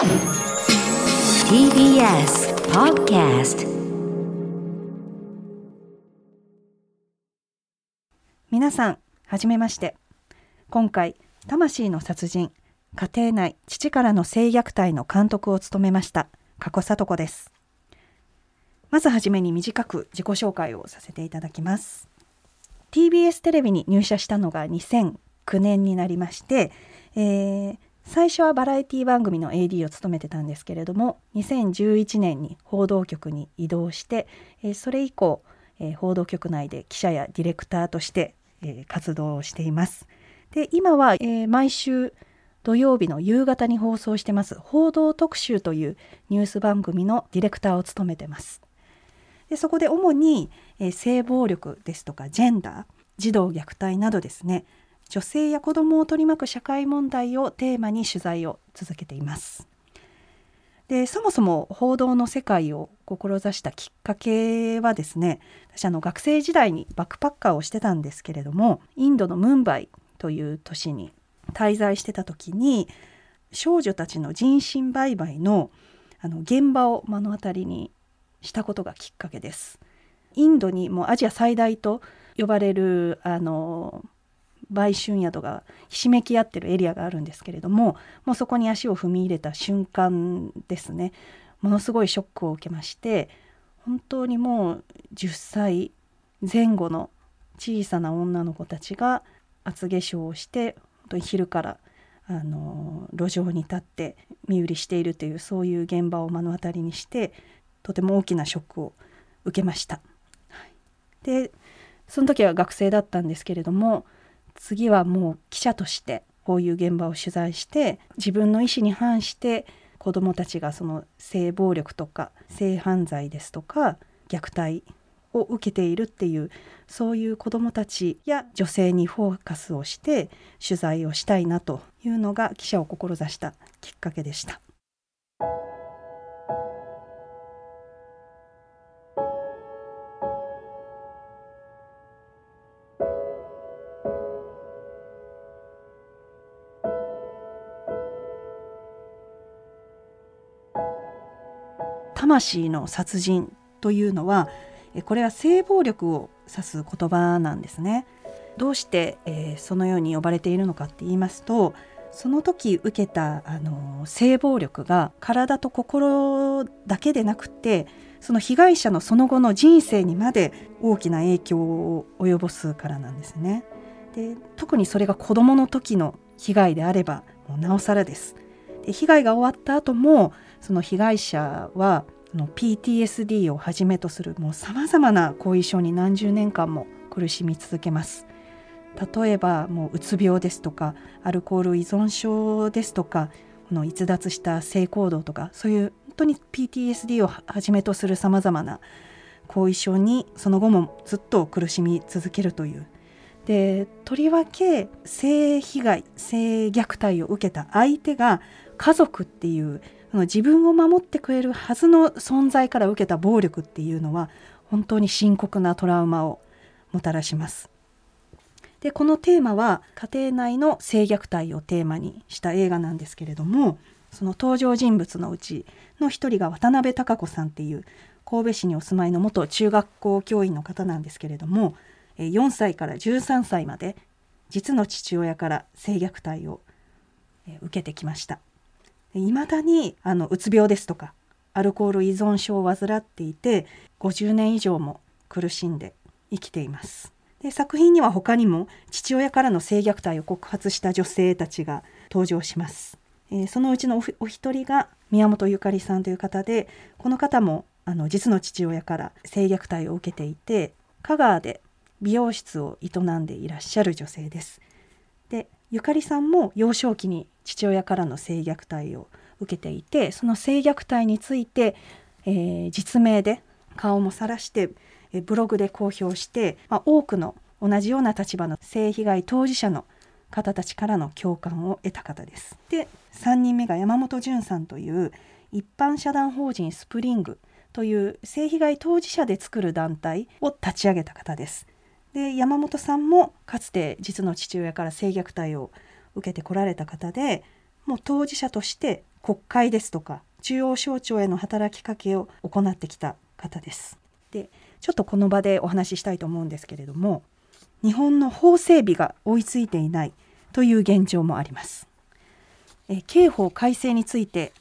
TBS Podcast 皆さんはじめまして。今回魂の殺人家庭内父からの性虐待の監督を務めました加古里子です。まずはじめに短く自己紹介をさせていただきます。TBS テレビに入社したのが2009年になりまして、えー最初はバラエティ番組の AD を務めてたんですけれども2011年に報道局に移動して、それ以降、報道局内で記者やディレクターとして、活動をしています。で今は、毎週土曜日の夕方に放送してます報道特集というニュース番組のディレクターを務めてます。でそこで主に、性暴力ですとかジェンダー児童虐待などですね女性や子どもを取り巻く社会問題をテーマに取材を続けています。でそもそも報道の世界を志したきっかけはですね私あの学生時代にバックパッカーをしてたんですけれどもインドのムンバイという都市に滞在してた時に少女たちの人身売買のあの現場を目の当たりにしたことがきっかけです。インドにもアジア最大と呼ばれるあの売春宿がひしめき合ってるエリアがあるんですけれどももうそこに足を踏み入れた瞬間ですねものすごいショックを受けまして本当にもう10歳前後の小さな女の子たちが厚化粧をして本当に昼からあの路上に立って身売りしているというそういう現場を目の当たりにしてとても大きなショックを受けました。でその時は学生だったんですけれども次はもう記者としてこういう現場を取材して自分の意思に反して子どもたちがその性暴力とか性犯罪ですとか虐待を受けているっていうそういう子どもたちや女性にフォーカスをして取材をしたいなというのが記者を志したきっかけでした。魂の殺人というのはえこれは性暴力を指す言葉なんですね。どうして、えーそのように呼ばれているのかって言いますとその時受けたあの性暴力が体と心だけでなくてその被害者のその後の人生にまで大きな影響を及ぼすからなんですね。で特にそれが子どもの時の被害であればもうなおさらです。で被害が終わった後もその被害者は PTSD をはじめとするもうさまざまな後遺症に何十年間も苦しみ続けます。例えばもううつ病ですとかアルコール依存症ですとかこの逸脱した性行動とかそういう本当に PTSD をはじめとするさまざまな後遺症にその後もずっと苦しみ続けるという。でとりわけ性被害性虐待を受けた相手が家族っていうその自分を守ってくれるはずの存在から受けた暴力っていうのは本当に深刻なトラウマをもたらします。でこのテーマは家庭内の性虐待をテーマにした映画なんですけれどもその登場人物のうちの一人が渡辺孝子さんっていう神戸市にお住まいの元中学校教員の方なんですけれども4歳から13歳まで実の父親から性虐待を受けてきました。いまだにあのうつ病ですとかアルコール依存症を患っていて50年以上も苦しんで生きています。で作品には他にも父親からの性虐待を告発した女性たちが登場します。えーそのうちのお一人が宮本ゆかりさんという方でこの方もあの実の父親から性虐待を受けていて香川で美容室を営んでいらっしゃる女性です。でゆかりさんも幼少期に父親からの性虐待を受けていてその性虐待について、えー実名で顔もさらしてえブログで公表して、まあ、多くの同じような立場の性被害当事者の方たちからの共感を得た方です。で3人目が山本潤さんという一般社団法人スプリングという性被害当事者で作る団体を立ち上げた方です。で山本さんもかつて実の父親から性虐待を受けてこられた方でもう当事者として国会ですとか中央省庁への働きかけを行ってきた方です。でちょっとこの場でお話ししたいと思うんですけれども日本の法整備が追いついていないという現状もあります。え刑法改正について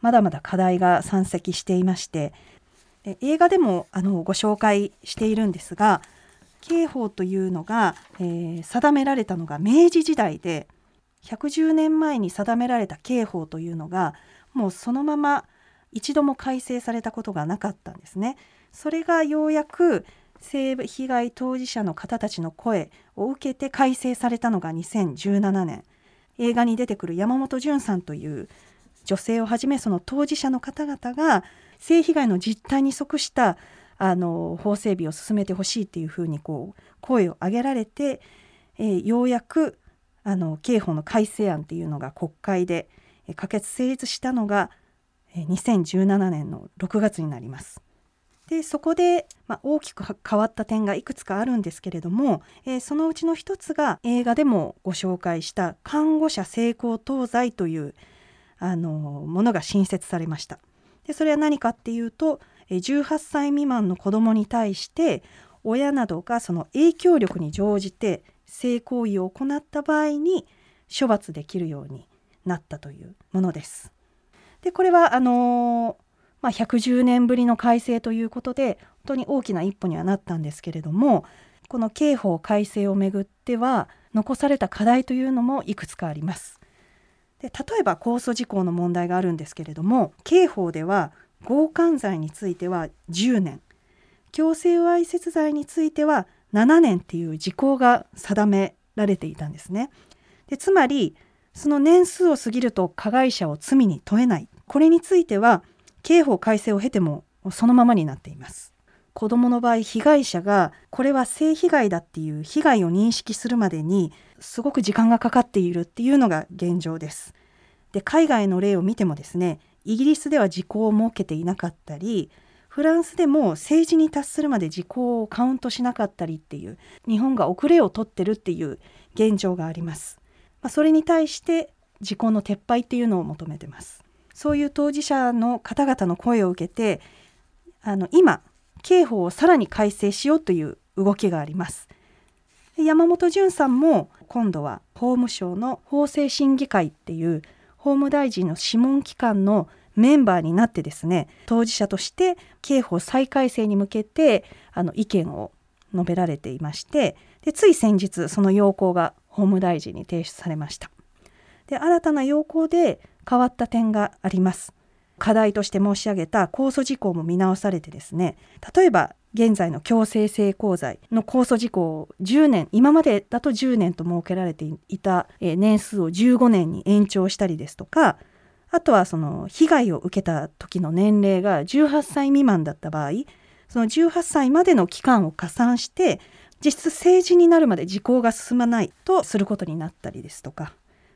まだまだ課題が山積していまして映画でもあのご紹介しているんですが刑法というのが、えー、定められたのが明治時代で110年前に定められた刑法というのがもうそのまま一度も改正されたことがなかったんですね。それがようやく性被害当事者の方たちの声を受けて改正されたのが2017年映画に出てくる山本潤さんという女性をはじめその当事者の方々が性被害の実態に即したあの法整備を進めてほしいっていうふうにこう声を上げられて、えー、ようやくあの刑法の改正案っていうのが国会で可決成立したのが2017年の6月になります。でそこで、まあ、大きく変わった点がいくつかあるんですけれども、えー、そのうちの一つが映画でもご紹介した看護者成功当罪というあのものが新設されました。でそれは何かっていうと18歳未満の子どもに対して親などがその影響力に乗じて性行為を行った場合に処罰できるようになったというものです。でこれはあのまあ、110年ぶりの改正ということで本当に大きな一歩にはなったんですけれどもこの刑法改正をめぐっては残された課題というのもいくつかあります。で例えば控訴事項の問題があるんですけれども刑法では強姦罪については10年強制わいせつ罪については7年っていう時効が定められていたんですね。でつまりその年数を過ぎると加害者を罪に問えないこれについては刑法改正を経てもそのままになっています。子どもの場合被害者がこれは性被害だっていう被害を認識するまでにすごく時間がかかっているっていうのが現状です。で海外の例を見てもですねイギリスでは時効を設けていなかったりフランスでも政治に達するまで時効をカウントしなかったりっていう日本が遅れを取ってるっていう現状があります。まあ、それに対して時効の撤廃っていうのを求めてます。そういう当事者の方々の声を受けてあの今刑法をさらに改正しようという動きがあります。山本潤さんも今度は法務省の法制審議会っていう法務大臣の諮問機関のメンバーになってですね当事者として刑法再改正に向けてあの意見を述べられていましてでつい先日その要項が法務大臣に提出されました。で新たな要項で変わった点があります。課題として申し上げた控訴事項も見直されてですね例えば現在の強制性交罪の控訴事項を10年今までだと10年と設けられていた年数を15年に延長したりですとかあとはその被害を受けた時の年齢が18歳未満だった場合その18歳までの期間を加算して実質政治になるまで時効が進まないとすることになったりですとか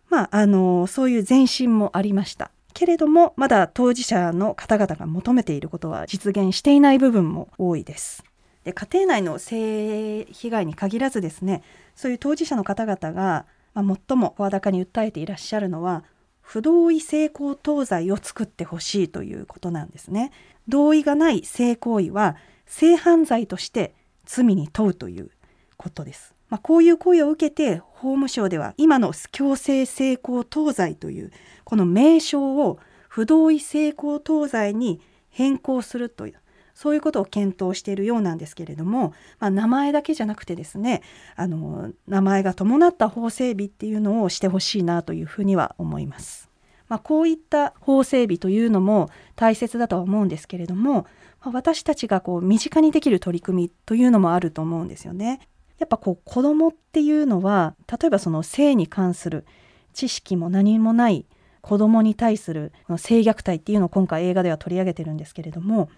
まああのそういう前進もありました。けれどもまだ当事者の方々が求めていることは実現していない部分も多いです。で家庭内の性被害に限らずですねそういう当事者の方々が、まあ、最も声高に訴えていらっしゃるのは不同意性交等罪を作ってほしいということなんですね。同意がない性行為は性犯罪として罪に問うということです。まあ、こういう声を受けて法務省では今の強制性交等罪というこの名称を不同意性交等罪に変更するというそういうことを検討しているようなんですけれども、まあ、名前だけじゃなくてですねあの名前が伴った法整備っていうのをしてほしいなというふうには思います。まあ、こういった法整備というのも大切だとは思うんですけれども、まあ、私たちがこう身近にできる取り組みというのもあると思うんですよね。やっぱこう子供っていうのは例えばその性に関する知識も何もない子供に対する性虐待っていうのを今回映画では取り上げてるんですけれども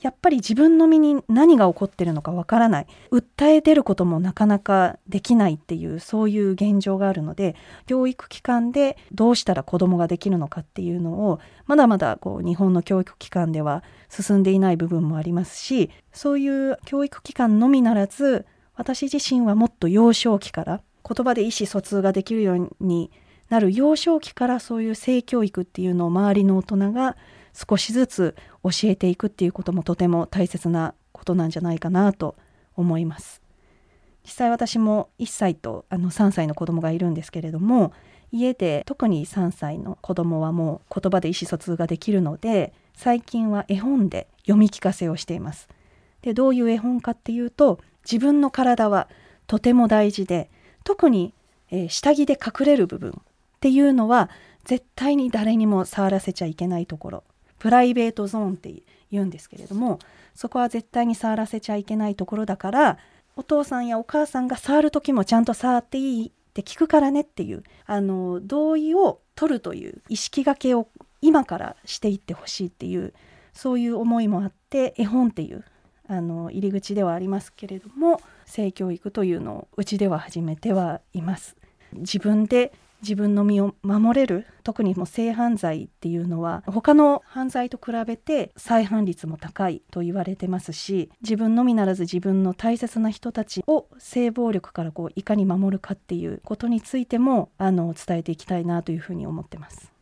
やっぱり自分の身に何が起こってるのかわからない。訴え出ることもなかなかできないっていうそういう現状があるので教育機関でどうしたら子どもができるのかっていうのをまだまだこう日本の教育機関では進んでいない部分もありますしそういう教育機関のみならず私自身はもっと幼少期から言葉で意思疎通ができるようになる幼少期からそういう性教育っていうのを周りの大人が少しずつ教えていくっていうこともとても大切なことなんじゃないかなと思います。実際私も1歳とあの3歳の子供がいるんですけれども家で特に3歳の子供はもう言葉で意思疎通ができるので最近は絵本で読み聞かせをしています。でどういう絵本かっていうと自分の体はとても大事で特に、えー、下着で隠れる部分っていうのは絶対に誰にも触らせちゃいけないところプライベートゾーンって言うんですけれどもそこは絶対に触らせちゃいけないところだからお父さんやお母さんが触る時もちゃんと触っていいって聞くからねっていうあの同意を取るという意識がけを今からしていってほしいっていうそういう思いもあって絵本っていうあの入り口ではありますけれども性教育というのをうちでは始めてはいます。自分で自分の身を守れる特にもう性犯罪っていうのは他の犯罪と比べて再犯率も高いと言われてますし自分のみならず自分の大切な人たちを性暴力からこういかに守るかっていうことについてもあの伝えていきたいなというふうに思ってます。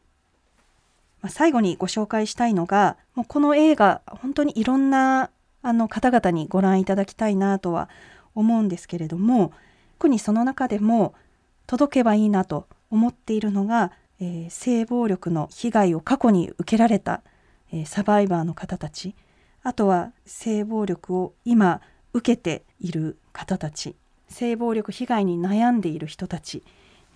まあ、最後にご紹介したいのがもうこの映画本当にいろんなあの方々にご覧いただきたいなとは思うんですけれども特にその中でも届けばいいなと思っているのが、えー、性暴力の被害を過去に受けられた、えー、サバイバーの方たち。あとは性暴力を今受けている方たち。性暴力被害に悩んでいる人たち。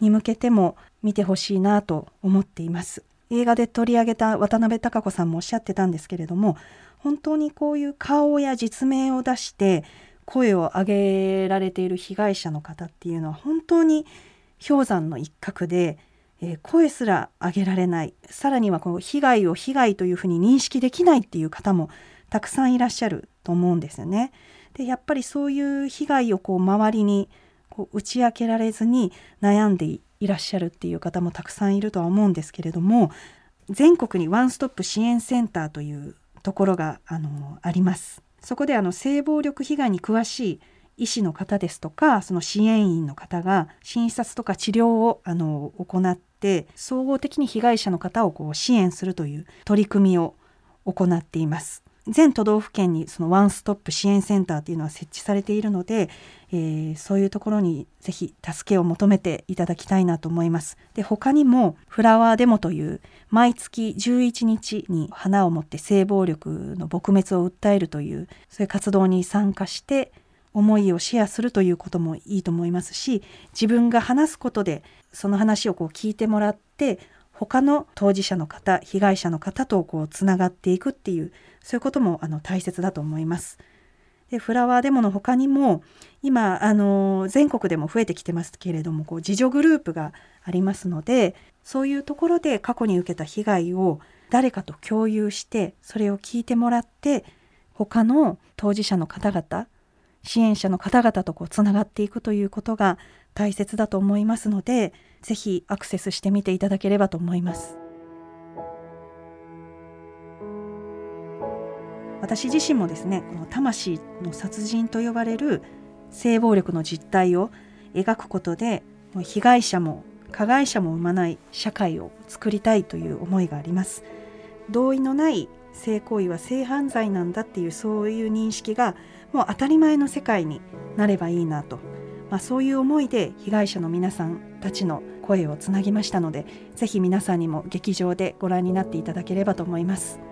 に向けても見てほしいなと思っています。映画で取り上げた渡辺孝子さんもおっしゃってたんですけれども本当にこういう顔や実名を出して声を上げられている被害者の方っていうのは本当に氷山の一角で、えー、声すら上げられないさらにはこの被害を被害というふうに認識できないっていう方もたくさんいらっしゃると思うんですよね。でやっぱりそういう被害をこう周りにこう打ち明けられずに悩んでいらっしゃるっていう方もたくさんいるとは思うんですけれども全国にワンストップ支援センターというところがあのあります。そこであの性暴力被害に詳しい医師の方ですとかその支援員の方が診察とか治療をあの行って総合的に被害者の方をこう支援するという取り組みを行っています。全都道府県にそのワンストップ支援センターというのは設置されているので、えー、そういうところにぜひ助けを求めていただきたいなと思います。で他にもフラワーデモという毎月11日に花を持って性暴力の撲滅を訴えるというそういう活動に参加して思いをシェアするということもいいと思いますし自分が話すことでその話をこう聞いてもらって他の当事者の方被害者の方とこうつながっていくっていうそういうこともあの大切だと思います。でフラワーデモの他にも今あの全国でも増えてきてますけれどもこう自助グループがありますのでそういうところで過去に受けた被害を誰かと共有してそれを聞いてもらって他の当事者の方々支援者の方々とこうつながっていくということが大切だと思いますので是非アクセスしてみていただければと思います。私自身もですねこの魂の殺人と呼ばれる性暴力の実態を描くことで被害者も加害者も生まない社会を作りたいという思いがあります同意のない性行為は性犯罪なんだっていうそういう認識がもう当たり前の世界になればいいなと、まあ、そういう思いで被害者の皆さんたちの声をつなぎましたのでぜひ皆さんにも劇場でご覧になっていただければと思います。